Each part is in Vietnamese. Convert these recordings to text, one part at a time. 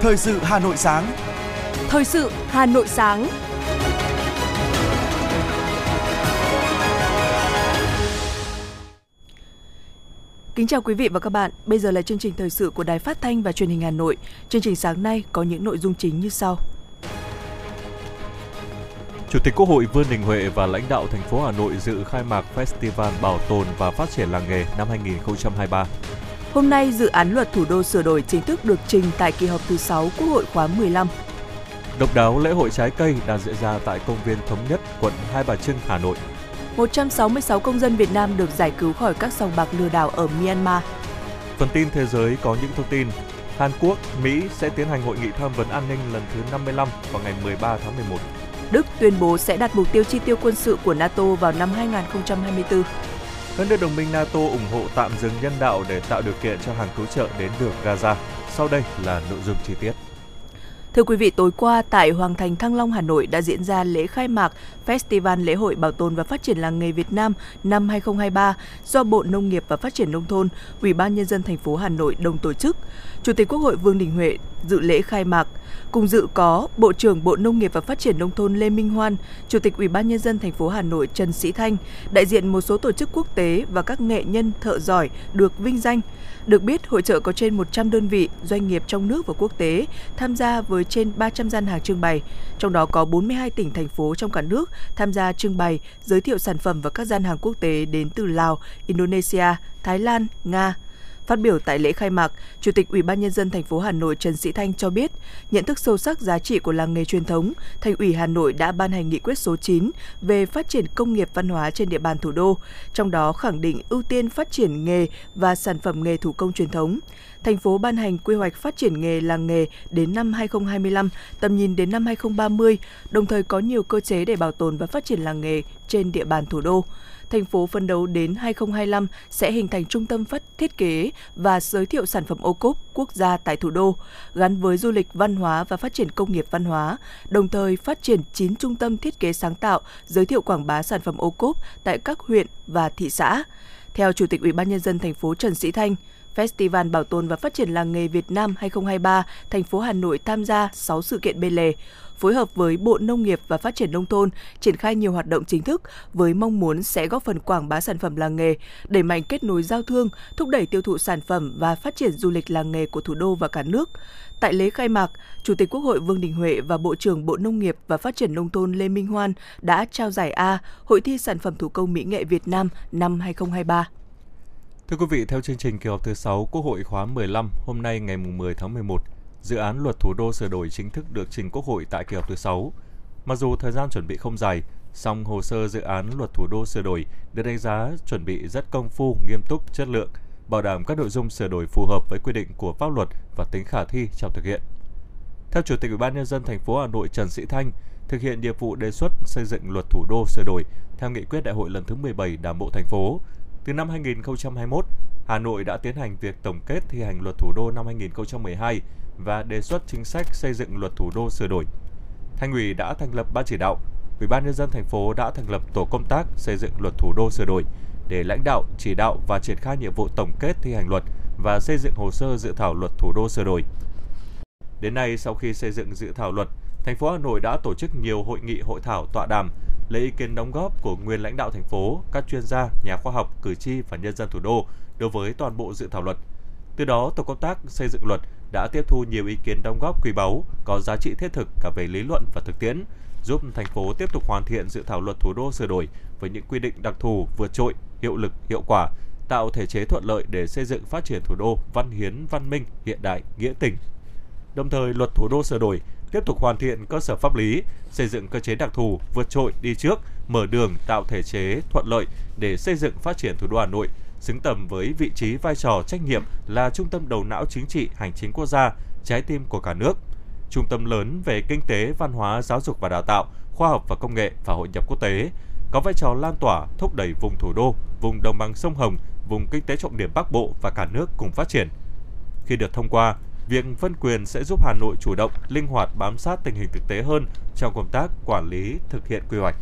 Thời sự Hà Nội sáng. Thời sự Hà Nội sáng. Kính chào quý vị và các bạn. Bây giờ là chương trình thời sự của Đài Phát thanh và Truyền hình Hà Nội. Chương trình sáng nay có những nội dung chính như sau. Chủ tịch Quốc hội Vương Đình Huệ và lãnh đạo thành phố Hà Nội dự khai mạc Festival Bảo tồn và Phát triển làng nghề năm 2023. Hôm nay, dự án luật thủ đô sửa đổi chính thức được trình tại kỳ họp thứ 6 Quốc hội khóa 15. Độc đáo lễ hội trái cây đang diễn ra tại công viên Thống Nhất, quận Hai Bà Trưng, Hà Nội. 166 công dân Việt Nam được giải cứu khỏi các sòng bạc lừa đảo ở Myanmar. Phần tin thế giới có những thông tin. Hàn Quốc, Mỹ sẽ tiến hành hội nghị tham vấn an ninh lần thứ 55 vào ngày 13 tháng 11. Đức tuyên bố sẽ đặt mục tiêu chi tiêu quân sự của NATO vào năm 2024. Các nước đồng minh NATO ủng hộ tạm dừng nhân đạo để tạo điều kiện cho hàng cứu trợ đến được Gaza. Sau đây là nội dung chi tiết. Thưa quý vị, tối qua tại Hoàng thành Thăng Long, Hà Nội đã diễn ra lễ khai mạc Festival Lễ hội Bảo tồn và Phát triển làng nghề Việt Nam năm 2023 do Bộ Nông nghiệp và Phát triển nông thôn, Ủy ban nhân dân thành phố Hà Nội đồng tổ chức. Chủ tịch Quốc hội Vương Đình Huệ dự lễ khai mạc. Cùng dự có Bộ trưởng Bộ Nông nghiệp và Phát triển nông thôn Lê Minh Hoan, Chủ tịch Ủy ban nhân dân thành phố Hà Nội Trần Sĩ Thanh, đại diện một số tổ chức quốc tế và các nghệ nhân thợ giỏi được vinh danh. Được biết, hội trợ có trên 100 đơn vị, doanh nghiệp trong nước và quốc tế tham gia với trên 300 gian hàng trưng bày. Trong đó có 42 tỉnh, thành phố trong cả nước tham gia trưng bày, giới thiệu sản phẩm và các gian hàng quốc tế đến từ Lào, Indonesia, Thái Lan, Nga, Phát biểu tại lễ khai mạc, Chủ tịch Ủy ban nhân dân thành phố Hà Nội Trần Sĩ Thanh cho biết, nhận thức sâu sắc giá trị của làng nghề truyền thống, Thành ủy Hà Nội đã ban hành nghị quyết số 9 về phát triển công nghiệp văn hóa trên địa bàn thủ đô, trong đó khẳng định ưu tiên phát triển nghề và sản phẩm nghề thủ công truyền thống. Thành phố ban hành quy hoạch phát triển nghề làng nghề đến năm 2025, tầm nhìn đến năm 2030, đồng thời có nhiều cơ chế để bảo tồn và phát triển làng nghề trên địa bàn thủ đô thành phố phân đấu đến 2025 sẽ hình thành trung tâm phát thiết kế và giới thiệu sản phẩm ô cốp quốc gia tại thủ đô, gắn với du lịch văn hóa và phát triển công nghiệp văn hóa, đồng thời phát triển 9 trung tâm thiết kế sáng tạo, giới thiệu quảng bá sản phẩm ô cốp tại các huyện và thị xã. Theo Chủ tịch Ủy ban nhân dân thành phố Trần Sĩ Thanh, Festival Bảo tồn và Phát triển làng nghề Việt Nam 2023, thành phố Hà Nội tham gia 6 sự kiện bên lề, phối hợp với Bộ Nông nghiệp và Phát triển Nông thôn triển khai nhiều hoạt động chính thức với mong muốn sẽ góp phần quảng bá sản phẩm làng nghề, đẩy mạnh kết nối giao thương, thúc đẩy tiêu thụ sản phẩm và phát triển du lịch làng nghề của thủ đô và cả nước. Tại lễ khai mạc, Chủ tịch Quốc hội Vương Đình Huệ và Bộ trưởng Bộ Nông nghiệp và Phát triển Nông thôn Lê Minh Hoan đã trao giải A Hội thi sản phẩm thủ công mỹ nghệ Việt Nam năm 2023. Thưa quý vị, theo chương trình kỳ họp thứ 6 Quốc hội khóa 15, hôm nay ngày 10 tháng 11, dự án luật thủ đô sửa đổi chính thức được trình Quốc hội tại kỳ họp thứ 6. Mặc dù thời gian chuẩn bị không dài, song hồ sơ dự án luật thủ đô sửa đổi được đánh giá chuẩn bị rất công phu, nghiêm túc, chất lượng, bảo đảm các nội dung sửa đổi phù hợp với quy định của pháp luật và tính khả thi trong thực hiện. Theo Chủ tịch Ủy ban nhân dân thành phố Hà Nội Trần Sĩ Thanh, thực hiện nhiệm vụ đề xuất xây dựng luật thủ đô sửa đổi theo nghị quyết đại hội lần thứ 17 Đảng bộ thành phố, từ năm 2021, Hà Nội đã tiến hành việc tổng kết thi hành luật thủ đô năm 2012 và đề xuất chính sách xây dựng luật thủ đô sửa đổi. Thành ủy đã thành lập ban chỉ đạo, Ủy ban nhân dân thành phố đã thành lập tổ công tác xây dựng luật thủ đô sửa đổi để lãnh đạo, chỉ đạo và triển khai nhiệm vụ tổng kết thi hành luật và xây dựng hồ sơ dự thảo luật thủ đô sửa đổi. Đến nay, sau khi xây dựng dự thảo luật, thành phố Hà Nội đã tổ chức nhiều hội nghị hội thảo tọa đàm lấy ý kiến đóng góp của nguyên lãnh đạo thành phố, các chuyên gia, nhà khoa học, cử tri và nhân dân thủ đô đối với toàn bộ dự thảo luật. Từ đó, tổ công tác xây dựng luật đã tiếp thu nhiều ý kiến đóng góp quý báu, có giá trị thiết thực cả về lý luận và thực tiễn, giúp thành phố tiếp tục hoàn thiện dự thảo luật thủ đô sửa đổi với những quy định đặc thù vượt trội, hiệu lực, hiệu quả, tạo thể chế thuận lợi để xây dựng phát triển thủ đô văn hiến, văn minh, hiện đại, nghĩa tình. Đồng thời, luật thủ đô sửa đổi tiếp tục hoàn thiện cơ sở pháp lý, xây dựng cơ chế đặc thù vượt trội đi trước, mở đường tạo thể chế thuận lợi để xây dựng phát triển thủ đô Hà Nội xứng tầm với vị trí vai trò trách nhiệm là trung tâm đầu não chính trị hành chính quốc gia, trái tim của cả nước, trung tâm lớn về kinh tế, văn hóa, giáo dục và đào tạo, khoa học và công nghệ và hội nhập quốc tế, có vai trò lan tỏa thúc đẩy vùng thủ đô, vùng đồng bằng sông Hồng, vùng kinh tế trọng điểm Bắc Bộ và cả nước cùng phát triển. Khi được thông qua, việc phân quyền sẽ giúp Hà Nội chủ động, linh hoạt bám sát tình hình thực tế hơn trong công tác quản lý thực hiện quy hoạch.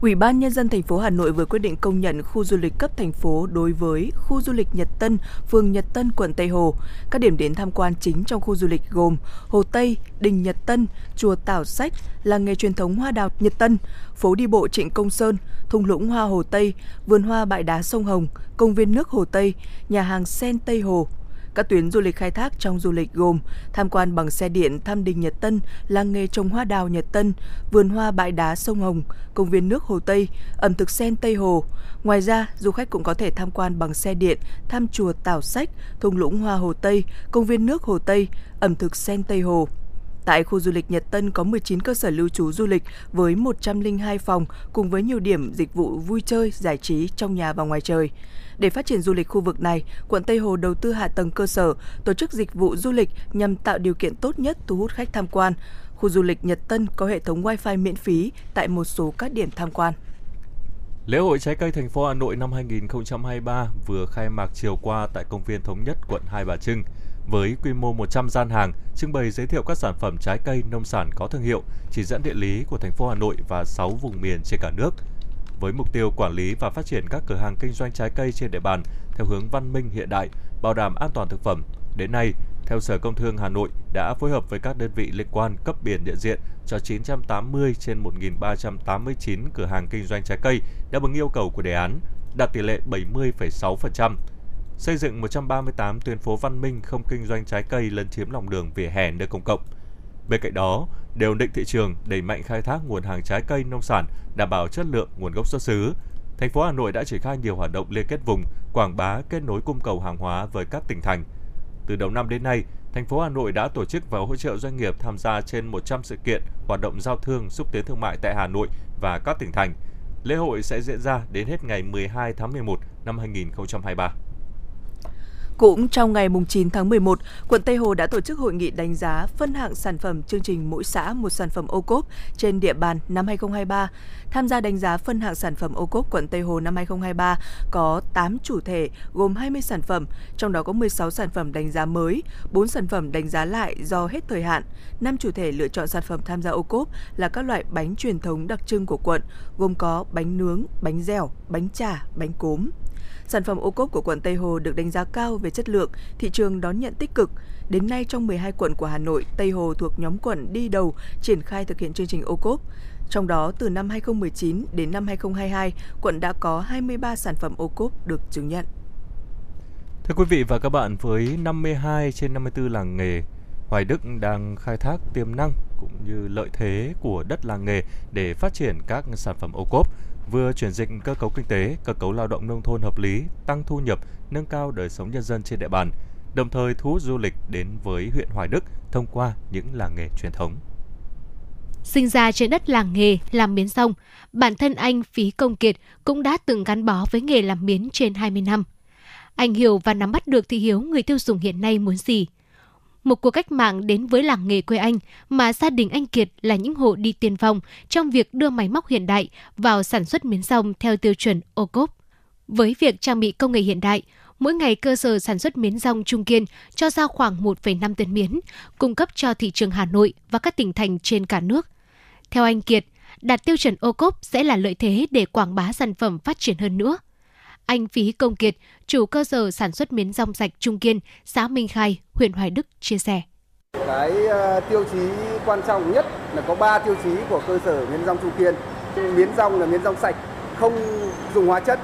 Ủy ban Nhân dân thành phố Hà Nội vừa quyết định công nhận khu du lịch cấp thành phố đối với khu du lịch Nhật Tân, phường Nhật Tân, quận Tây Hồ. Các điểm đến tham quan chính trong khu du lịch gồm Hồ Tây, Đình Nhật Tân, Chùa Tảo Sách, làng nghề truyền thống hoa đào Nhật Tân, phố đi bộ Trịnh Công Sơn, thung lũng hoa Hồ Tây, vườn hoa bãi đá sông Hồng, công viên nước Hồ Tây, nhà hàng Sen Tây Hồ, các tuyến du lịch khai thác trong du lịch gồm tham quan bằng xe điện thăm đình Nhật Tân, làng nghề trồng hoa đào Nhật Tân, vườn hoa bãi đá sông Hồng, công viên nước Hồ Tây, ẩm thực sen Tây Hồ. Ngoài ra, du khách cũng có thể tham quan bằng xe điện thăm chùa Tảo Sách, thung lũng hoa Hồ Tây, công viên nước Hồ Tây, ẩm thực sen Tây Hồ. Tại khu du lịch Nhật Tân có 19 cơ sở lưu trú du lịch với 102 phòng cùng với nhiều điểm dịch vụ vui chơi, giải trí trong nhà và ngoài trời. Để phát triển du lịch khu vực này, quận Tây Hồ đầu tư hạ tầng cơ sở, tổ chức dịch vụ du lịch nhằm tạo điều kiện tốt nhất thu hút khách tham quan. Khu du lịch Nhật Tân có hệ thống Wi-Fi miễn phí tại một số các điểm tham quan. Lễ hội trái cây thành phố Hà Nội năm 2023 vừa khai mạc chiều qua tại công viên Thống Nhất, quận Hai Bà Trưng với quy mô 100 gian hàng trưng bày giới thiệu các sản phẩm trái cây nông sản có thương hiệu, chỉ dẫn địa lý của thành phố Hà Nội và 6 vùng miền trên cả nước. Với mục tiêu quản lý và phát triển các cửa hàng kinh doanh trái cây trên địa bàn theo hướng văn minh hiện đại, bảo đảm an toàn thực phẩm, đến nay, theo Sở Công Thương Hà Nội đã phối hợp với các đơn vị liên quan cấp biển địa diện cho 980 trên 1.389 cửa hàng kinh doanh trái cây đáp ứng yêu cầu của đề án, đạt tỷ lệ 70,6% xây dựng 138 tuyến phố văn minh không kinh doanh trái cây lấn chiếm lòng đường vỉa hè nơi công cộng. Bên cạnh đó, đều định thị trường đẩy mạnh khai thác nguồn hàng trái cây nông sản đảm bảo chất lượng nguồn gốc xuất xứ. Thành phố Hà Nội đã triển khai nhiều hoạt động liên kết vùng, quảng bá kết nối cung cầu hàng hóa với các tỉnh thành. Từ đầu năm đến nay, thành phố Hà Nội đã tổ chức và hỗ trợ doanh nghiệp tham gia trên 100 sự kiện hoạt động giao thương xúc tiến thương mại tại Hà Nội và các tỉnh thành. Lễ hội sẽ diễn ra đến hết ngày 12 tháng 11 năm 2023. Cũng trong ngày 9 tháng 11, quận Tây Hồ đã tổ chức hội nghị đánh giá phân hạng sản phẩm chương trình mỗi xã một sản phẩm ô cốp trên địa bàn năm 2023. Tham gia đánh giá phân hạng sản phẩm ô cốp quận Tây Hồ năm 2023 có 8 chủ thể gồm 20 sản phẩm, trong đó có 16 sản phẩm đánh giá mới, 4 sản phẩm đánh giá lại do hết thời hạn. 5 chủ thể lựa chọn sản phẩm tham gia ô cốp là các loại bánh truyền thống đặc trưng của quận, gồm có bánh nướng, bánh dẻo, bánh chả, bánh cốm. Sản phẩm ô cốp của quận Tây Hồ được đánh giá cao về chất lượng, thị trường đón nhận tích cực. Đến nay trong 12 quận của Hà Nội, Tây Hồ thuộc nhóm quận đi đầu triển khai thực hiện chương trình ô cốp. Trong đó, từ năm 2019 đến năm 2022, quận đã có 23 sản phẩm ô cốp được chứng nhận. Thưa quý vị và các bạn, với 52 trên 54 làng nghề, Hoài Đức đang khai thác tiềm năng cũng như lợi thế của đất làng nghề để phát triển các sản phẩm ô cốp vừa chuyển dịch cơ cấu kinh tế, cơ cấu lao động nông thôn hợp lý, tăng thu nhập, nâng cao đời sống nhân dân trên địa bàn, đồng thời thu hút du lịch đến với huyện Hoài Đức thông qua những làng nghề truyền thống. Sinh ra trên đất làng nghề làm miến rong, bản thân anh Phí Công Kiệt cũng đã từng gắn bó với nghề làm miến trên 20 năm. Anh hiểu và nắm bắt được thị hiếu người tiêu dùng hiện nay muốn gì một cuộc cách mạng đến với làng nghề quê anh mà gia đình anh Kiệt là những hộ đi tiên phong trong việc đưa máy móc hiện đại vào sản xuất miến rong theo tiêu chuẩn ô cốp. Với việc trang bị công nghệ hiện đại, mỗi ngày cơ sở sản xuất miến rong Trung Kiên cho ra khoảng 1,5 tấn miến, cung cấp cho thị trường Hà Nội và các tỉnh thành trên cả nước. Theo anh Kiệt, đạt tiêu chuẩn ô cốp sẽ là lợi thế để quảng bá sản phẩm phát triển hơn nữa. Anh Phí Công Kiệt, chủ cơ sở sản xuất miến rong sạch Trung Kiên, xã Minh Khai, huyện Hoài Đức chia sẻ. Cái ờ, tiêu chí quan trọng nhất là có 3 tiêu chí của cơ sở miến rong Trung Kiên. Miến rong là miến rong sạch, không dùng hóa chất,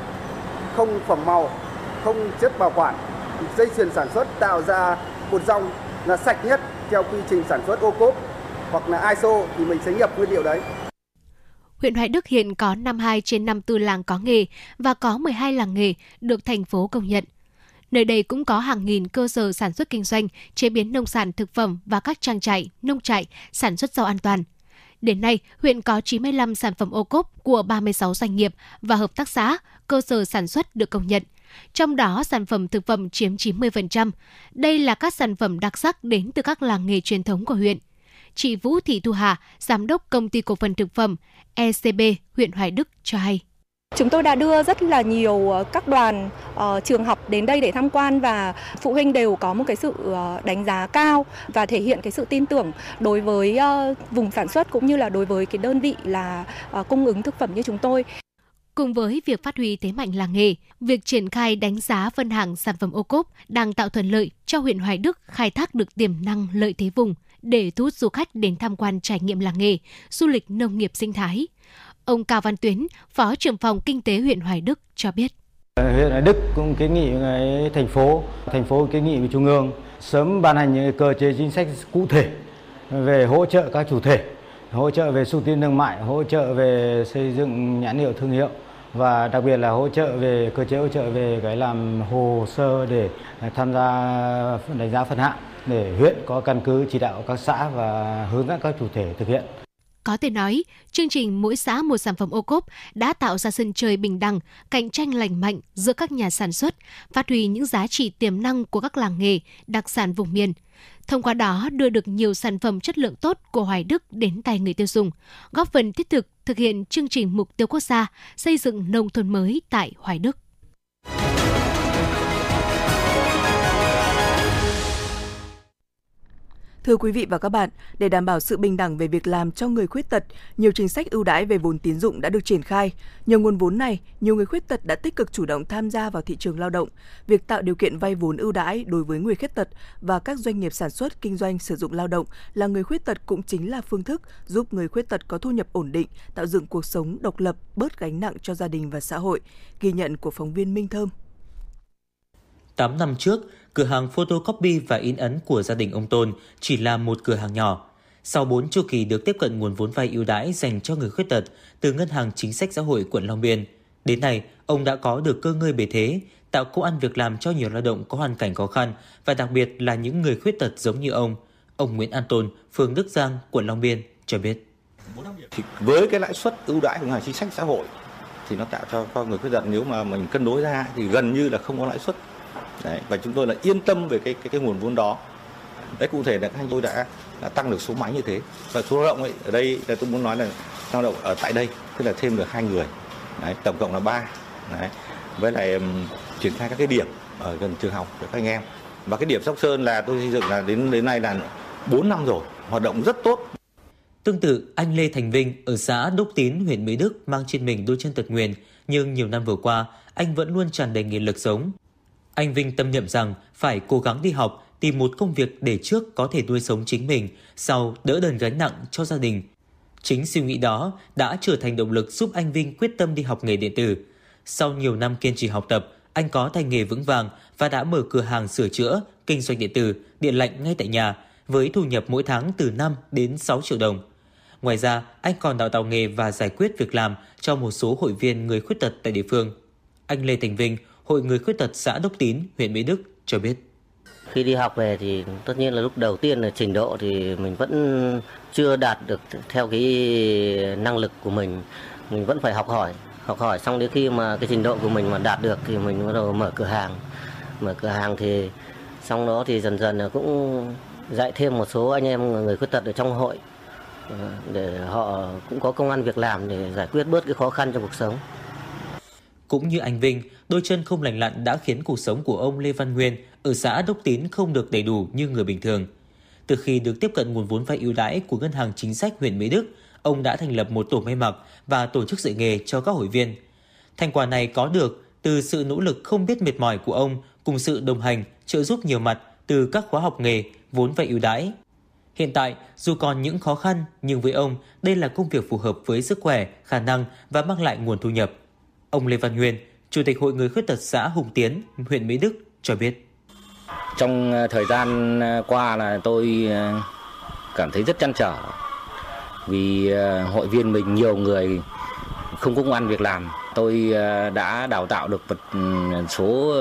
không phẩm màu, không chất bảo quản. Dây chuyền sản xuất tạo ra bột rong là sạch nhất theo quy trình sản xuất ô cốp hoặc là ISO thì mình sẽ nhập nguyên liệu đấy huyện Hoài Đức hiện có 52 trên 54 làng có nghề và có 12 làng nghề được thành phố công nhận. Nơi đây cũng có hàng nghìn cơ sở sản xuất kinh doanh, chế biến nông sản thực phẩm và các trang trại, nông trại sản xuất rau an toàn. Đến nay, huyện có 95 sản phẩm ô cốp của 36 doanh nghiệp và hợp tác xã, cơ sở sản xuất được công nhận. Trong đó, sản phẩm thực phẩm chiếm 90%. Đây là các sản phẩm đặc sắc đến từ các làng nghề truyền thống của huyện. Chị Vũ Thị Thu Hà, Giám đốc Công ty Cổ phần Thực phẩm ECB huyện Hoài Đức cho hay. Chúng tôi đã đưa rất là nhiều ờ, các đoàn uh, trường học đến đây để tham quan và phụ huynh đều có một cái sự uh, đánh giá cao và thể hiện cái sự tin tưởng đối với uh, vùng sản xuất cũng như là đối với cái đơn vị là uh, cung ứng thực phẩm như chúng tôi. Cùng với việc phát huy thế mạnh làng nghề, việc triển khai đánh giá phân hạng sản phẩm ô cốp đang tạo thuận lợi cho huyện Hoài Đức khai thác được tiềm năng lợi thế vùng để thu hút du khách đến tham quan trải nghiệm làng nghề, du lịch nông nghiệp sinh thái. Ông Cao Văn Tuyến, Phó trưởng phòng Kinh tế huyện Hoài Đức cho biết. Ờ, huyện Hoài Đức cũng kiến nghị với thành phố, thành phố kiến nghị với trung ương sớm ban hành những cơ chế chính sách cụ thể về hỗ trợ các chủ thể, hỗ trợ về xúc tiến thương mại, hỗ trợ về xây dựng nhãn hiệu thương hiệu và đặc biệt là hỗ trợ về cơ chế hỗ trợ về cái làm hồ sơ để tham gia đánh giá phân hạng để huyện có căn cứ chỉ đạo các xã và hướng dẫn các chủ thể thực hiện. Có thể nói, chương trình Mỗi xã một sản phẩm ô cốp đã tạo ra sân chơi bình đẳng, cạnh tranh lành mạnh giữa các nhà sản xuất, phát huy những giá trị tiềm năng của các làng nghề, đặc sản vùng miền. Thông qua đó đưa được nhiều sản phẩm chất lượng tốt của Hoài Đức đến tay người tiêu dùng, góp phần thiết thực thực hiện chương trình mục tiêu quốc gia xây dựng nông thôn mới tại Hoài Đức. Thưa quý vị và các bạn, để đảm bảo sự bình đẳng về việc làm cho người khuyết tật, nhiều chính sách ưu đãi về vốn tín dụng đã được triển khai. Nhờ nguồn vốn này, nhiều người khuyết tật đã tích cực chủ động tham gia vào thị trường lao động. Việc tạo điều kiện vay vốn ưu đãi đối với người khuyết tật và các doanh nghiệp sản xuất kinh doanh sử dụng lao động là người khuyết tật cũng chính là phương thức giúp người khuyết tật có thu nhập ổn định, tạo dựng cuộc sống độc lập, bớt gánh nặng cho gia đình và xã hội. Ghi nhận của phóng viên Minh Thơm. 8 năm trước, cửa hàng photocopy và in ấn của gia đình ông Tôn chỉ là một cửa hàng nhỏ. Sau 4 chu kỳ được tiếp cận nguồn vốn vay ưu đãi dành cho người khuyết tật từ Ngân hàng Chính sách Xã hội quận Long Biên, đến nay ông đã có được cơ ngơi bề thế, tạo công ăn việc làm cho nhiều lao động có hoàn cảnh khó khăn và đặc biệt là những người khuyết tật giống như ông. Ông Nguyễn An Tôn, phường Đức Giang, quận Long Biên cho biết. Thì với cái lãi suất ưu đãi của ngân hàng chính sách xã hội thì nó tạo cho, cho người khuyết tật nếu mà mình cân đối ra thì gần như là không có lãi suất Đấy, và chúng tôi là yên tâm về cái cái, cái nguồn vốn đó. Đấy cụ thể là anh tôi đã, đã tăng được số máy như thế và số lao động ấy ở đây là tôi muốn nói là lao động ở tại đây tức là thêm được hai người đấy, tổng cộng là ba đấy. với lại um, triển khai các cái điểm ở gần trường học để các anh em và cái điểm sóc sơn là tôi xây dựng là đến đến nay là 4 năm rồi hoạt động rất tốt Tương tự, anh Lê Thành Vinh ở xã Đốc Tín, huyện Mỹ Đức mang trên mình đôi chân tật nguyền, nhưng nhiều năm vừa qua, anh vẫn luôn tràn đầy nghị lực sống. Anh Vinh tâm niệm rằng phải cố gắng đi học, tìm một công việc để trước có thể nuôi sống chính mình, sau đỡ đần gánh nặng cho gia đình. Chính suy nghĩ đó đã trở thành động lực giúp anh Vinh quyết tâm đi học nghề điện tử. Sau nhiều năm kiên trì học tập, anh có tay nghề vững vàng và đã mở cửa hàng sửa chữa, kinh doanh điện tử, điện lạnh ngay tại nhà, với thu nhập mỗi tháng từ 5 đến 6 triệu đồng. Ngoài ra, anh còn đào tạo nghề và giải quyết việc làm cho một số hội viên người khuyết tật tại địa phương. Anh Lê Thành Vinh, Hội Người Khuyết Tật xã Đốc Tín, huyện Mỹ Đức cho biết. Khi đi học về thì tất nhiên là lúc đầu tiên là trình độ thì mình vẫn chưa đạt được theo cái năng lực của mình. Mình vẫn phải học hỏi, học hỏi xong đến khi mà cái trình độ của mình mà đạt được thì mình bắt đầu mở cửa hàng. Mở cửa hàng thì xong đó thì dần dần cũng dạy thêm một số anh em người khuyết tật ở trong hội ờ, để họ cũng có công an việc làm để giải quyết bớt cái khó khăn trong cuộc sống. Cũng như anh Vinh, đôi chân không lành lặn đã khiến cuộc sống của ông Lê Văn Nguyên ở xã Đốc Tín không được đầy đủ như người bình thường. Từ khi được tiếp cận nguồn vốn vay ưu đãi của Ngân hàng Chính sách huyện Mỹ Đức, ông đã thành lập một tổ may mặc và tổ chức dạy nghề cho các hội viên. Thành quả này có được từ sự nỗ lực không biết mệt mỏi của ông cùng sự đồng hành, trợ giúp nhiều mặt từ các khóa học nghề, vốn vay ưu đãi. Hiện tại, dù còn những khó khăn, nhưng với ông, đây là công việc phù hợp với sức khỏe, khả năng và mang lại nguồn thu nhập. Ông Lê Văn Nguyên, Chủ tịch Hội Người Khuyết Tật xã Hùng Tiến, huyện Mỹ Đức cho biết. Trong ờ, thời gian ờ, qua là tôi ờ, cảm thấy rất chăn trở vì hội viên mình nhiều người không có công ăn việc làm. Tôi đã đào tạo được một ừ, số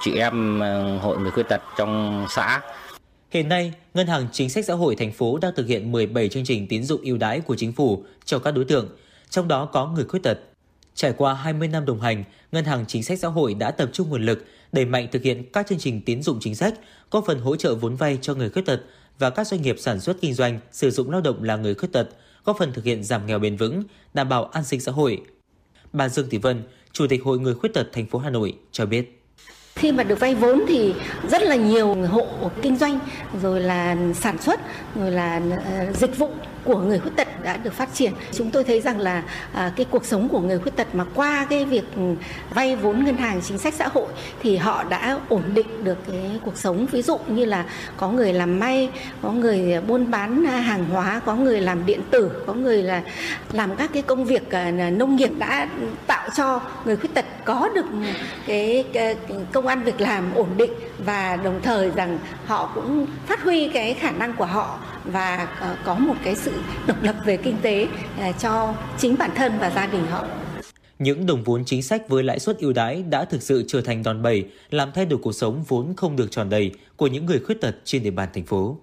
chị em hội người khuyết tật trong xã. Hiện nay, Ngân hàng Chính sách Xã hội thành phố đang thực hiện 17 chương trình tín dụng ưu đãi của chính phủ cho các đối tượng, trong đó có người khuyết tật. Trải qua 20 năm đồng hành, Ngân hàng Chính sách Xã hội đã tập trung nguồn lực đẩy mạnh thực hiện các chương trình tín dụng chính sách, có phần hỗ trợ vốn vay cho người khuyết tật và các doanh nghiệp sản xuất kinh doanh sử dụng lao động là người khuyết tật, góp phần thực hiện giảm nghèo bền vững, đảm bảo an sinh xã hội. Bà Dương Thị Vân, Chủ tịch Hội Người Khuyết tật thành phố Hà Nội cho biết. Khi mà được vay vốn thì rất là nhiều hộ kinh doanh rồi là sản xuất rồi là ờ, dịch vụ của người khuyết tật đã được phát triển. Chúng tôi thấy rằng là à, cái cuộc sống của người khuyết tật mà qua cái việc ừ, vay vốn ngân hàng chính sách xã hội thì họ đã ổn định được cái cuộc sống. Ví dụ như là có người làm may, có người buôn bán hàng hóa, có người làm điện tử, có người là làm các cái công việc à, nông nghiệp đã tạo cho người khuyết tật có được cái, cái công an việc làm ổn định và đồng thời rằng họ cũng phát huy cái khả năng của họ và ờ, có một cái sự độc lập về kinh tế ờ, cho chính bản thân và gia đình họ. Những đồng vốn chính sách với lãi suất ưu đãi đã thực sự trở thành đòn bẩy làm thay đổi cuộc sống vốn không được tròn đầy của những người khuyết tật trên địa bàn thành phố.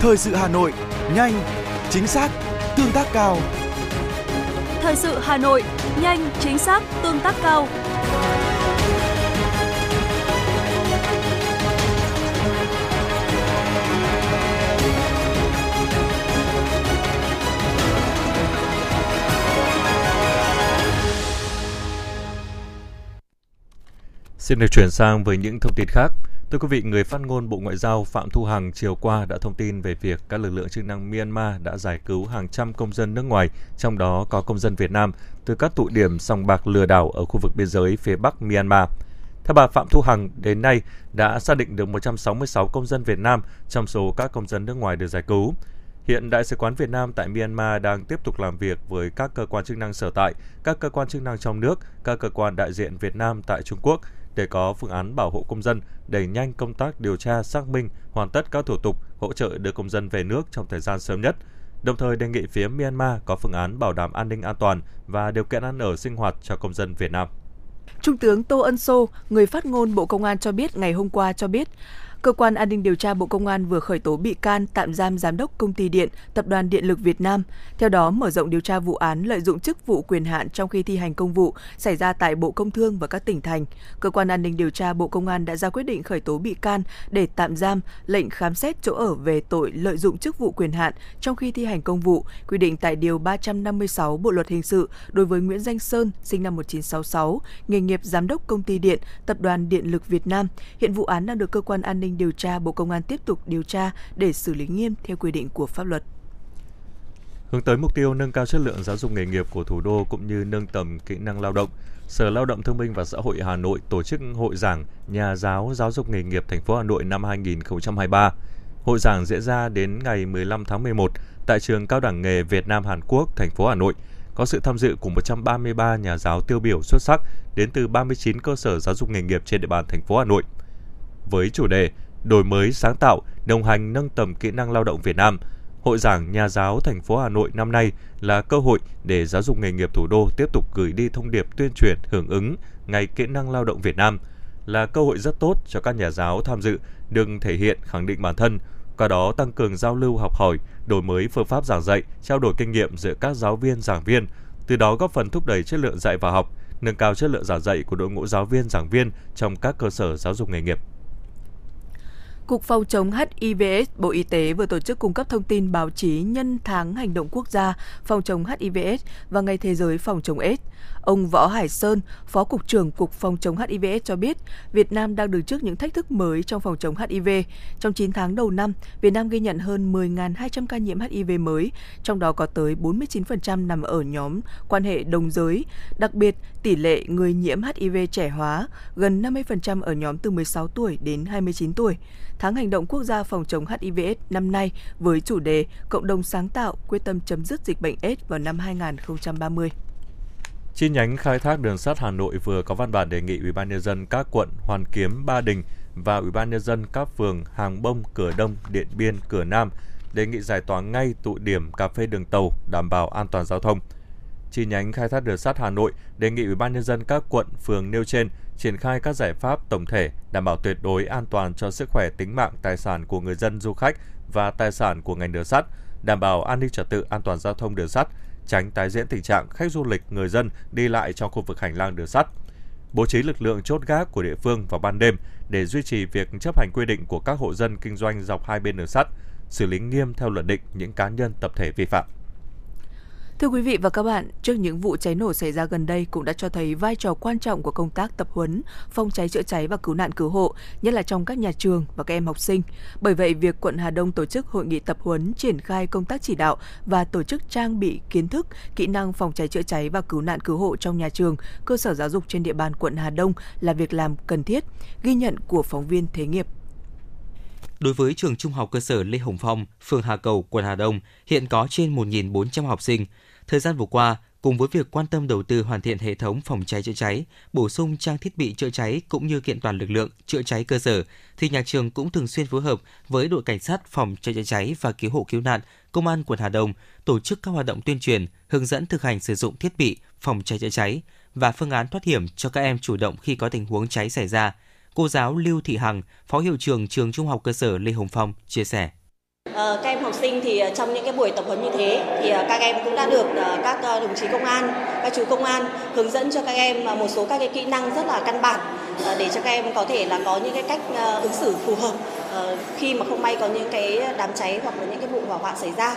Thời sự Hà Nội, nhanh, chính xác, tương tác cao. Thời sự Hà Nội, nhanh, chính xác, tương tác cao. Xin được chuyển sang với những thông tin khác. Thưa quý vị, người phát ngôn Bộ Ngoại giao Phạm Thu Hằng chiều qua đã thông tin về việc các lực lượng chức năng Myanmar đã giải cứu hàng trăm công dân nước ngoài, trong đó có công dân Việt Nam, từ các tụ điểm sòng bạc lừa đảo ở khu vực biên giới phía Bắc Myanmar. Theo bà Phạm Thu Hằng, đến nay đã xác định được 166 công dân Việt Nam trong số các công dân nước ngoài được giải cứu. Hiện Đại sứ quán Việt Nam tại Myanmar đang tiếp tục làm việc với các cơ quan chức năng sở tại, các cơ quan chức năng trong nước, các cơ quan đại diện Việt Nam tại Trung Quốc để có phương án bảo hộ công dân, đẩy nhanh công tác điều tra, xác minh, hoàn tất các thủ tục, hỗ trợ đưa công dân về nước trong thời gian sớm nhất. Đồng thời đề nghị phía Myanmar có phương án bảo đảm an ninh an toàn và điều kiện ăn ở sinh hoạt cho công dân Việt Nam. Trung tướng Tô Ân Sô, người phát ngôn Bộ Công an cho biết ngày hôm qua cho biết, Cơ quan An ninh điều tra Bộ Công an vừa khởi tố bị can tạm giam giám đốc công ty điện, Tập đoàn Điện lực Việt Nam. Theo đó, mở rộng điều tra vụ án lợi dụng chức vụ quyền hạn trong khi thi hành công vụ xảy ra tại Bộ Công Thương và các tỉnh thành. Cơ quan An ninh điều tra Bộ Công an đã ra quyết định khởi tố bị can để tạm giam, lệnh khám xét chỗ ở về tội lợi dụng chức vụ quyền hạn trong khi thi hành công vụ, quy định tại điều 356 Bộ luật hình sự đối với Nguyễn Danh Sơn, sinh năm 1966, nghề nghiệp giám đốc công ty điện, Tập đoàn Điện lực Việt Nam. Hiện vụ án đang được cơ quan an ninh điều tra Bộ Công an tiếp tục điều tra để xử lý nghiêm theo quy định của pháp luật. Hướng tới mục tiêu nâng cao chất lượng giáo dục nghề nghiệp của thủ đô cũng như nâng tầm kỹ năng lao động, Sở Lao động Thương binh và Xã hội Hà Nội tổ chức hội giảng Nhà giáo giáo dục nghề nghiệp thành phố Hà Nội năm 2023. Hội giảng diễn ra đến ngày 15 tháng 11 tại trường Cao đẳng nghề Việt Nam Hàn Quốc, thành phố Hà Nội. Có sự tham dự của 133 nhà giáo tiêu biểu xuất sắc đến từ 39 cơ sở giáo dục nghề nghiệp trên địa bàn thành phố Hà Nội. Với chủ đề đổi mới sáng tạo, đồng hành nâng tầm kỹ năng lao động Việt Nam. Hội giảng Nhà giáo thành phố Hà Nội năm nay là cơ hội để giáo dục nghề nghiệp thủ đô tiếp tục gửi đi thông điệp tuyên truyền hưởng ứng Ngày Kỹ năng lao động Việt Nam là cơ hội rất tốt cho các nhà giáo tham dự được thể hiện khẳng định bản thân, qua đó tăng cường giao lưu học hỏi, đổi mới phương pháp giảng dạy, trao đổi kinh nghiệm giữa các giáo viên giảng viên, từ đó góp phần thúc đẩy chất lượng dạy và học, nâng cao chất lượng giảng dạy của đội ngũ giáo viên giảng viên trong các cơ sở giáo dục nghề nghiệp. Cục Phòng chống HIVS Bộ Y tế vừa tổ chức cung cấp thông tin báo chí nhân tháng hành động quốc gia phòng chống HIVS và Ngày Thế giới phòng chống AIDS. Ông Võ Hải Sơn, Phó Cục trưởng Cục Phòng chống HIVS cho biết, Việt Nam đang đứng trước những thách thức mới trong phòng chống HIV. Trong 9 tháng đầu năm, Việt Nam ghi nhận hơn 10.200 ca nhiễm HIV mới, trong đó có tới 49% nằm ở nhóm quan hệ đồng giới. Đặc biệt, tỷ lệ người nhiễm HIV trẻ hóa, gần 50% ở nhóm từ 16 tuổi đến 29 tuổi. Tháng hành động quốc gia phòng chống HIVS năm nay với chủ đề Cộng đồng sáng tạo quyết tâm chấm dứt dịch bệnh AIDS vào năm 2030. Chi nhánh khai thác đường sắt Hà Nội vừa có văn bản đề nghị Ủy ban nhân dân các quận Hoàn Kiếm, Ba Đình và Ủy ban nhân dân các phường Hàng Bông, Cửa Đông, Điện Biên, Cửa Nam đề nghị giải tỏa ngay tụ điểm cà phê đường tàu đảm bảo an toàn giao thông. Chi nhánh khai thác đường sắt Hà Nội đề nghị Ủy ban nhân dân các quận, phường nêu trên triển khai các giải pháp tổng thể đảm bảo tuyệt đối an toàn cho sức khỏe tính mạng tài sản của người dân du khách và tài sản của ngành đường sắt, đảm bảo an ninh trật tự an toàn giao thông đường sắt, tránh tái diễn tình trạng khách du lịch người dân đi lại trong khu vực hành lang đường sắt. Bố trí lực lượng chốt gác của địa phương vào ban đêm để duy trì việc chấp hành quy định của các hộ dân kinh doanh dọc hai bên đường sắt, xử lý nghiêm theo luật định những cá nhân tập thể vi phạm. Thưa quý vị và các bạn, trước những vụ cháy nổ xảy ra gần đây cũng đã cho thấy vai trò quan trọng của công tác tập huấn, phòng cháy chữa cháy và cứu nạn cứu hộ, nhất là trong các nhà trường và các em học sinh. Bởi vậy, việc quận Hà Đông tổ chức hội nghị tập huấn triển khai công tác chỉ đạo và tổ chức trang bị kiến thức, kỹ năng phòng cháy chữa cháy và cứu nạn cứu hộ trong nhà trường, cơ sở giáo dục trên địa bàn quận Hà Đông là việc làm cần thiết, ghi nhận của phóng viên Thế nghiệp. Đối với trường Trung học cơ sở Lê Hồng Phong, phường Hà Cầu, quận Hà Đông, hiện có trên 1.400 học sinh. Thời gian vừa qua, cùng với việc quan tâm đầu tư hoàn thiện hệ thống phòng cháy chữa cháy, bổ sung trang thiết bị chữa cháy cũng như kiện toàn lực lượng chữa cháy cơ sở, thì nhà trường cũng thường xuyên phối hợp với đội cảnh sát phòng cháy chữa cháy và cứu hộ cứu nạn, công an quận Hà Đông tổ chức các hoạt động tuyên truyền, hướng dẫn thực hành sử dụng thiết bị phòng cháy chữa cháy và phương án thoát hiểm cho các em chủ động khi có tình huống cháy xảy ra. Cô giáo Lưu Thị Hằng, Phó hiệu trưởng trường Trung học cơ sở Lê Hồng Phong chia sẻ. Ờ, các em học sinh thì ờ, trong những cái buổi tập huấn như thế thì ờ, các em cũng đã được các đồng chí công an, các chú công an hướng dẫn cho các em một số các cái kỹ năng rất là căn bản để cho các em có thể là có những cái cách ứng xử phù hợp khi mà không may có những cái đám cháy hoặc là những cái vụ hỏa hoạn xảy ra.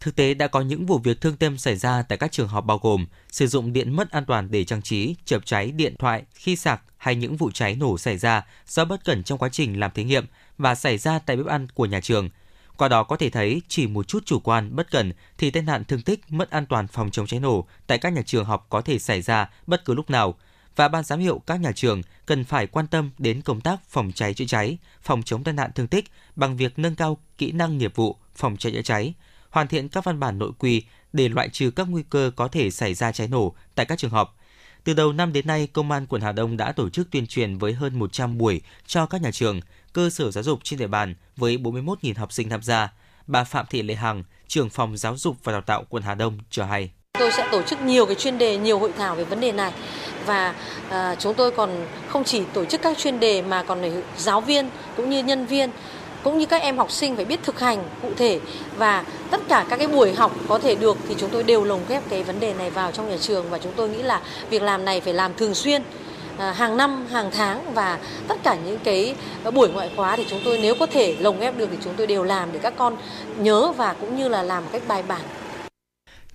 Thực tế đã có những vụ việc thương tâm xảy ra tại các trường học bao gồm sử dụng điện mất an toàn để trang trí, chập cháy điện thoại khi sạc hay những vụ cháy nổ xảy ra do bất cẩn trong quá trình làm thí nghiệm và xảy ra tại bếp ăn của nhà trường – qua đó có thể thấy chỉ một chút chủ quan, bất cẩn thì tai nạn thương tích, mất an toàn phòng chống cháy nổ tại các nhà trường học có thể xảy ra bất cứ lúc nào. Và ban giám hiệu các nhà trường cần phải quan tâm đến công tác phòng cháy chữa cháy, phòng chống tai nạn thương tích bằng việc nâng cao kỹ năng nghiệp vụ phòng cháy chữa cháy, hoàn thiện các văn bản nội quy để loại trừ các nguy cơ có thể xảy ra cháy nổ tại các trường học. Từ đầu năm đến nay, Công an quận Hà Đông đã tổ chức tuyên truyền với hơn 100 buổi cho các nhà trường, cơ sở giáo dục trên địa bàn với 41.000 học sinh tham gia. Bà Phạm Thị Lê Hằng, trưởng phòng giáo dục và đào tạo quận Hà Đông cho hay. Tôi sẽ tổ chức nhiều cái chuyên đề, nhiều hội thảo về vấn đề này và à, chúng tôi còn không chỉ tổ chức các chuyên đề mà còn giáo viên cũng như nhân viên cũng như các em học sinh phải biết thực hành cụ thể và tất cả các cái buổi học có thể được thì chúng tôi đều lồng ghép cái vấn đề này vào trong nhà trường và chúng tôi nghĩ là việc làm này phải làm thường xuyên À, hàng năm, hàng tháng và tất cả những cái buổi ngoại khóa thì chúng tôi nếu có thể lồng ghép được thì chúng tôi đều làm để các con nhớ và cũng như là làm một cách bài bản.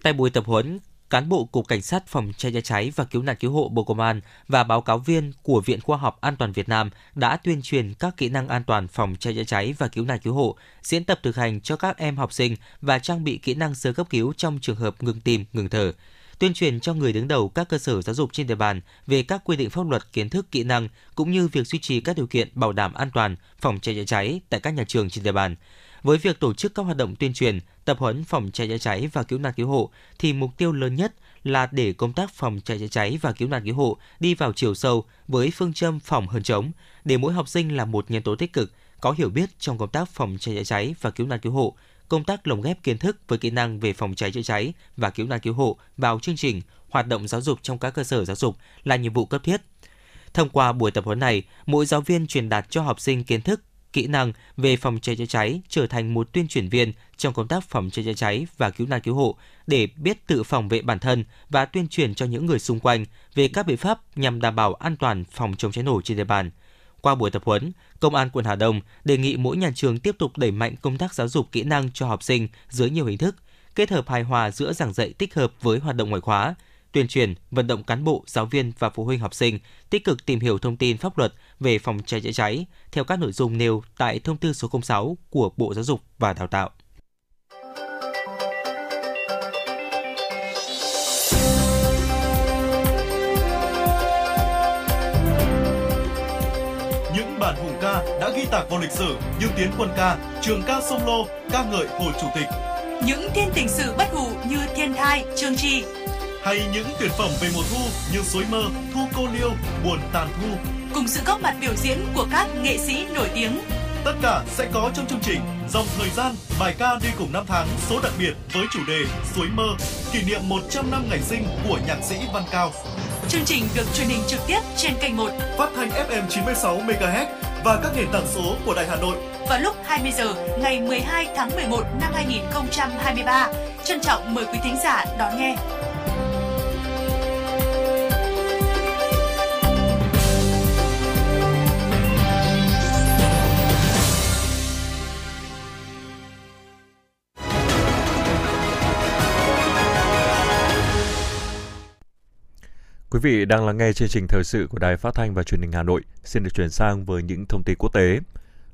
Tại buổi tập huấn, cán bộ Cục Cảnh sát Phòng cháy chữa cháy và Cứu nạn Cứu hộ Bộ Công an và báo cáo viên của Viện Khoa học An toàn Việt Nam đã tuyên truyền các kỹ năng an toàn phòng cháy chữa cháy và cứu nạn cứu hộ, diễn tập thực hành cho các em học sinh và trang bị kỹ năng sơ cấp cứu trong trường hợp ngừng tim, ngừng thở tuyên truyền cho người đứng đầu các cơ sở giáo dục trên địa bàn về các quy định pháp luật, kiến thức, kỹ năng cũng như việc duy trì các điều kiện bảo đảm an toàn phòng cháy chữa cháy tại các nhà trường trên địa bàn. Với việc tổ chức các hoạt động tuyên truyền, tập huấn phòng cháy chữa cháy và cứu nạn cứu hộ thì mục tiêu lớn nhất là để công tác phòng cháy chữa cháy và cứu nạn cứu hộ đi vào chiều sâu với phương châm phòng hơn chống, để mỗi học sinh là một nhân tố tích cực, có hiểu biết trong công tác phòng cháy chữa cháy và cứu nạn cứu hộ, công tác lồng ghép kiến thức với kỹ năng về phòng cháy chữa cháy và cứu nạn cứu hộ vào chương trình hoạt động giáo dục trong các cơ sở giáo dục là nhiệm vụ cấp thiết. Thông qua buổi tập huấn này, mỗi giáo viên truyền đạt cho học sinh kiến thức, kỹ năng về phòng cháy chữa cháy trở thành một tuyên truyền viên trong công tác phòng cháy chữa cháy và cứu nạn cứu hộ để biết tự phòng vệ bản thân và tuyên truyền cho những người xung quanh về các biện pháp nhằm đảm bảo an toàn phòng chống cháy nổ trên địa bàn. Qua buổi tập huấn, Công an quận Hà Đông đề nghị mỗi nhà trường tiếp tục đẩy mạnh công tác giáo dục kỹ năng cho học sinh dưới nhiều hình thức, kết hợp hài hòa giữa giảng dạy tích hợp với hoạt động ngoại khóa, tuyên truyền, vận động cán bộ, giáo viên và phụ huynh học sinh tích cực tìm hiểu thông tin pháp luật về phòng cháy chữa cháy theo các nội dung nêu tại thông tư số 06 của Bộ Giáo dục và Đào tạo. Đã ghi tạc vào lịch sử như tiến quân ca, trường ca sông lô, ca ngợi Hồ Chủ tịch. Những thiên tình sự bất hủ như thiên thai, trường trì. Hay những tuyển phẩm về mùa thu như suối mơ, thu cô liêu, buồn tàn thu. Cùng sự góp mặt biểu diễn của các nghệ sĩ nổi tiếng. Tất cả sẽ có trong chương trình Dòng thời gian, bài ca đi cùng năm tháng số đặc biệt với chủ đề Suối mơ, kỷ niệm 100 năm ngày sinh của nhạc sĩ Văn Cao. Chương trình được truyền hình trực tiếp trên kênh 1 phát thanh FM 96 MHz và các nền tảng số của Đài Hà Nội vào lúc 20 giờ ngày 12 tháng 11 năm 2023. Trân trọng mời quý thính giả đón nghe. Quý vị đang lắng nghe chương trình thời sự của Đài Phát thanh và Truyền hình Hà Nội. Xin được chuyển sang với những thông tin quốc tế.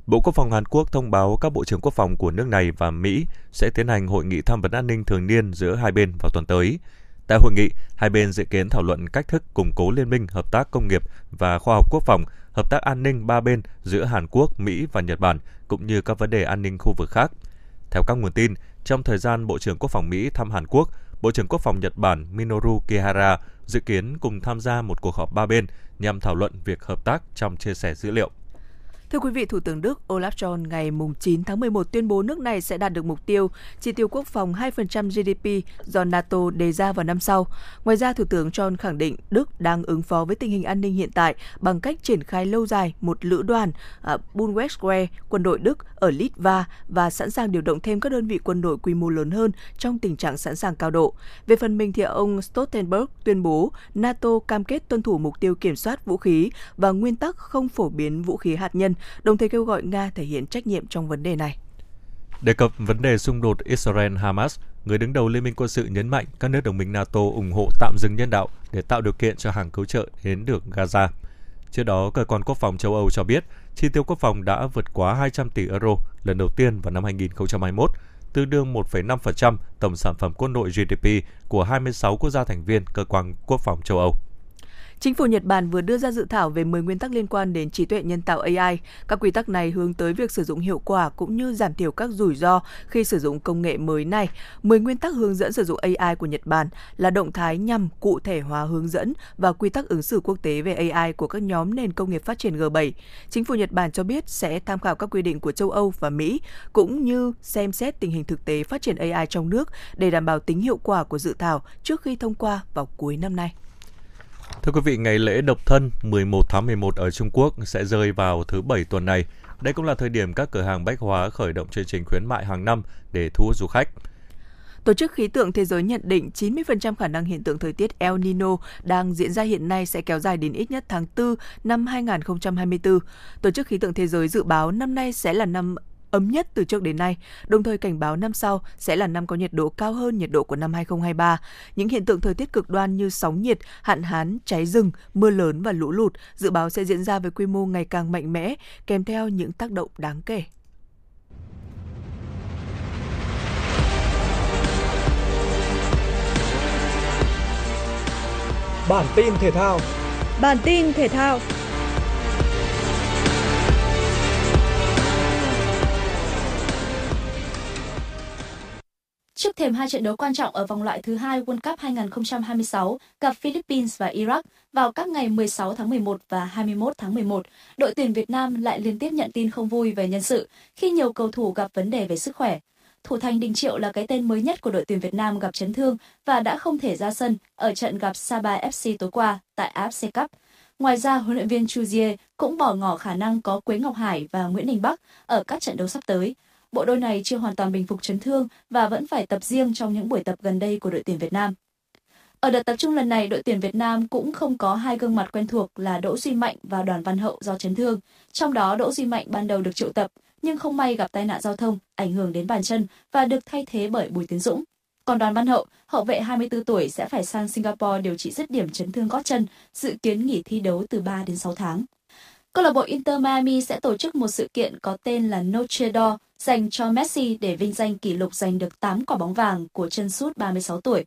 Bộ Quốc phòng Hàn Quốc thông báo các bộ trưởng quốc phòng của nước này và Mỹ sẽ tiến hành hội nghị tham vấn an ninh thường niên giữa hai bên vào tuần tới. Tại hội nghị, hai bên dự kiến thảo luận cách thức củng cố liên minh hợp tác công nghiệp và khoa học quốc phòng, hợp tác an ninh ba bên giữa Hàn Quốc, Mỹ và Nhật Bản, cũng như các vấn đề an ninh khu vực khác. Theo các nguồn tin, trong thời gian Bộ trưởng Quốc phòng Mỹ thăm Hàn Quốc, Bộ trưởng Quốc phòng Nhật Bản Minoru Kihara dự kiến cùng tham gia một cuộc họp ba bên nhằm thảo luận việc hợp tác trong chia sẻ dữ liệu. Thưa quý vị, Thủ tướng Đức Olaf Scholz ngày 9 tháng 11 tuyên bố nước này sẽ đạt được mục tiêu chi tiêu quốc phòng 2% GDP do NATO đề ra vào năm sau. Ngoài ra, Thủ tướng Scholz khẳng định Đức đang ứng phó với tình hình an ninh hiện tại bằng cách triển khai lâu dài một lữ đoàn à, Bundeswehr quân đội Đức ở Litva và sẵn sàng điều động thêm các đơn vị quân đội quy mô lớn hơn trong tình trạng sẵn sàng cao độ. Về phần mình thì ông Stoltenberg tuyên bố NATO cam kết tuân thủ mục tiêu kiểm soát vũ khí và nguyên tắc không phổ biến vũ khí hạt nhân đồng thời kêu gọi Nga thể hiện trách nhiệm trong vấn đề này. Đề cập vấn đề xung đột Israel-Hamas, người đứng đầu Liên minh quân sự nhấn mạnh các nước đồng minh NATO ủng hộ tạm dừng nhân đạo để tạo điều kiện cho hàng cứu trợ đến được Gaza. Trước đó, cơ quan quốc phòng châu Âu cho biết chi tiêu quốc phòng đã vượt quá 200 tỷ euro lần đầu tiên vào năm 2021, tương đương 1,5% tổng sản phẩm quân đội GDP của 26 quốc gia thành viên cơ quan quốc phòng châu Âu. Chính phủ Nhật Bản vừa đưa ra dự thảo về 10 nguyên tắc liên quan đến trí tuệ nhân tạo AI. Các quy tắc này hướng tới việc sử dụng hiệu quả cũng như giảm thiểu các rủi ro khi sử dụng công nghệ mới này. 10 nguyên tắc hướng dẫn sử dụng AI của Nhật Bản là động thái nhằm cụ thể hóa hướng dẫn và quy tắc ứng xử quốc tế về AI của các nhóm nền công nghiệp phát triển G7. Chính phủ Nhật Bản cho biết sẽ tham khảo các quy định của châu Âu và Mỹ, cũng như xem xét tình hình thực tế phát triển AI trong nước để đảm bảo tính hiệu quả của dự thảo trước khi thông qua vào cuối năm nay. Thưa quý vị, ngày lễ độc thân 11 tháng 11 ở Trung Quốc sẽ rơi vào thứ Bảy tuần này. Đây cũng là thời điểm các cửa hàng bách hóa khởi động chương trình khuyến mại hàng năm để thu hút du khách. Tổ chức Khí tượng Thế giới nhận định 90% khả năng hiện tượng thời tiết El Nino đang diễn ra hiện nay sẽ kéo dài đến ít nhất tháng 4 năm 2024. Tổ chức Khí tượng Thế giới dự báo năm nay sẽ là năm ấm nhất từ trước đến nay, đồng thời cảnh báo năm sau sẽ là năm có nhiệt độ cao hơn nhiệt độ của năm 2023. Những hiện tượng thời tiết cực đoan như sóng nhiệt, hạn hán, cháy rừng, mưa lớn và lũ lụt dự báo sẽ diễn ra với quy mô ngày càng mạnh mẽ, kèm theo những tác động đáng kể. Bản tin thể thao Bản tin thể thao Trước thềm hai trận đấu quan trọng ở vòng loại thứ hai World Cup 2026 gặp Philippines và Iraq vào các ngày 16 tháng 11 và 21 tháng 11, đội tuyển Việt Nam lại liên tiếp nhận tin không vui về nhân sự khi nhiều cầu thủ gặp vấn đề về sức khỏe. Thủ thành Đình Triệu là cái tên mới nhất của đội tuyển Việt Nam gặp chấn thương và đã không thể ra sân ở trận gặp Saba FC tối qua tại AFC Cup. Ngoài ra, huấn luyện viên Chu Jie cũng bỏ ngỏ khả năng có Quế Ngọc Hải và Nguyễn Đình Bắc ở các trận đấu sắp tới. Bộ đôi này chưa hoàn toàn bình phục chấn thương và vẫn phải tập riêng trong những buổi tập gần đây của đội tuyển Việt Nam. Ở đợt tập trung lần này, đội tuyển Việt Nam cũng không có hai gương mặt quen thuộc là Đỗ Duy Mạnh và Đoàn Văn Hậu do chấn thương. Trong đó, Đỗ Duy Mạnh ban đầu được triệu tập, nhưng không may gặp tai nạn giao thông, ảnh hưởng đến bàn chân và được thay thế bởi Bùi Tiến Dũng. Còn Đoàn Văn Hậu, hậu vệ 24 tuổi sẽ phải sang Singapore điều trị dứt điểm chấn thương gót chân, dự kiến nghỉ thi đấu từ 3 đến 6 tháng. Câu lạc bộ Inter Miami sẽ tổ chức một sự kiện có tên là Noche d'Or dành cho Messi để vinh danh kỷ lục giành được 8 quả bóng vàng của chân sút 36 tuổi.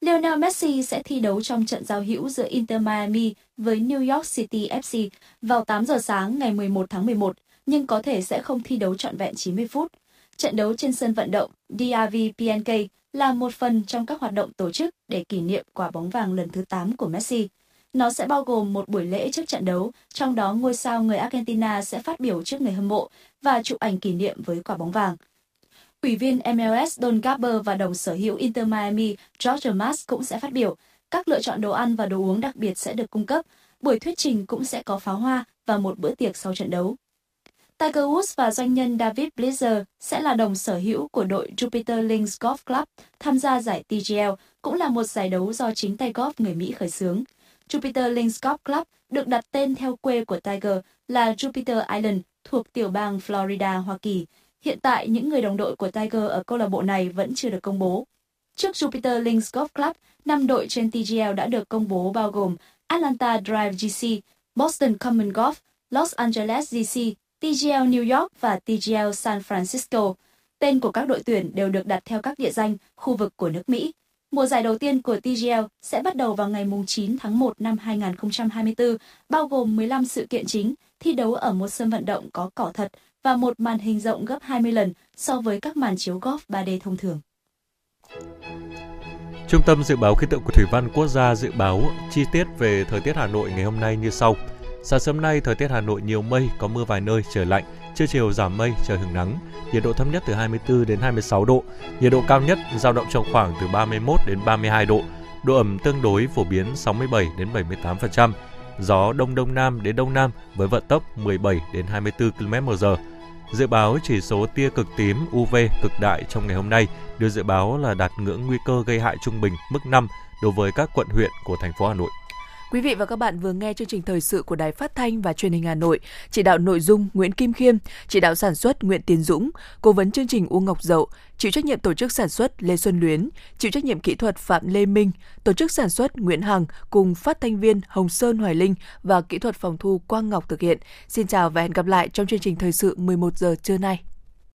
Lionel Messi sẽ thi đấu trong trận giao hữu giữa Inter Miami với New York City FC vào 8 giờ sáng ngày 11 tháng 11, nhưng có thể sẽ không thi đấu trọn vẹn 90 phút. Trận đấu trên sân vận động DRV PNK là một phần trong các hoạt động tổ chức để kỷ niệm quả bóng vàng lần thứ 8 của Messi. Nó sẽ bao gồm một buổi lễ trước trận đấu, trong đó ngôi sao người Argentina sẽ phát biểu trước người hâm mộ và chụp ảnh kỷ niệm với quả bóng vàng. Ủy viên MLS Don Garber và đồng sở hữu Inter Miami George Mas cũng sẽ phát biểu. Các lựa chọn đồ ăn và đồ uống đặc biệt sẽ được cung cấp. Buổi thuyết trình cũng sẽ có pháo hoa và một bữa tiệc sau trận đấu. Tiger Woods và doanh nhân David Blizzard sẽ là đồng sở hữu của đội Jupiter Links Golf Club tham gia giải TGL, cũng là một giải đấu do chính tay golf người Mỹ khởi xướng. Jupiter Links Golf Club được đặt tên theo quê của Tiger là Jupiter Island thuộc tiểu bang Florida, Hoa Kỳ. Hiện tại, những người đồng đội của Tiger ở câu lạc bộ này vẫn chưa được công bố. Trước Jupiter Links Golf Club, 5 đội trên TGL đã được công bố bao gồm Atlanta Drive GC, Boston Common Golf, Los Angeles GC, TGL New York và TGL San Francisco. Tên của các đội tuyển đều được đặt theo các địa danh, khu vực của nước Mỹ. Mùa giải đầu tiên của TGL sẽ bắt đầu vào ngày 9 tháng 1 năm 2024, bao gồm 15 sự kiện chính, thi đấu ở một sân vận động có cỏ thật và một màn hình rộng gấp 20 lần so với các màn chiếu golf 3D thông thường. Trung tâm Dự báo Khí tượng của Thủy văn Quốc gia dự báo chi tiết về thời tiết Hà Nội ngày hôm nay như sau. Sáng sớm nay, thời tiết Hà Nội nhiều mây, có mưa vài nơi, trời lạnh, trưa chiều giảm mây, trời hứng nắng. Nhiệt độ thấp nhất từ 24 đến 26 độ, nhiệt độ cao nhất dao động trong khoảng từ 31 đến 32 độ. Độ ẩm tương đối phổ biến 67 đến 78%. Gió đông đông nam đến đông nam với vận tốc 17 đến 24 km/h. Dự báo chỉ số tia cực tím UV cực đại trong ngày hôm nay được dự báo là đạt ngưỡng nguy cơ gây hại trung bình mức 5 đối với các quận huyện của thành phố Hà Nội. Quý vị và các bạn vừa nghe chương trình thời sự của Đài Phát thanh và Truyền hình Hà Nội, chỉ đạo nội dung Nguyễn Kim Khiêm, chỉ đạo sản xuất Nguyễn Tiến Dũng, cố vấn chương trình Uông Ngọc Dậu, chịu trách nhiệm tổ chức sản xuất Lê Xuân Luyến, chịu trách nhiệm kỹ thuật Phạm Lê Minh, tổ chức sản xuất Nguyễn Hằng cùng phát thanh viên Hồng Sơn Hoài Linh và kỹ thuật phòng thu Quang Ngọc thực hiện. Xin chào và hẹn gặp lại trong chương trình thời sự 11 giờ trưa nay.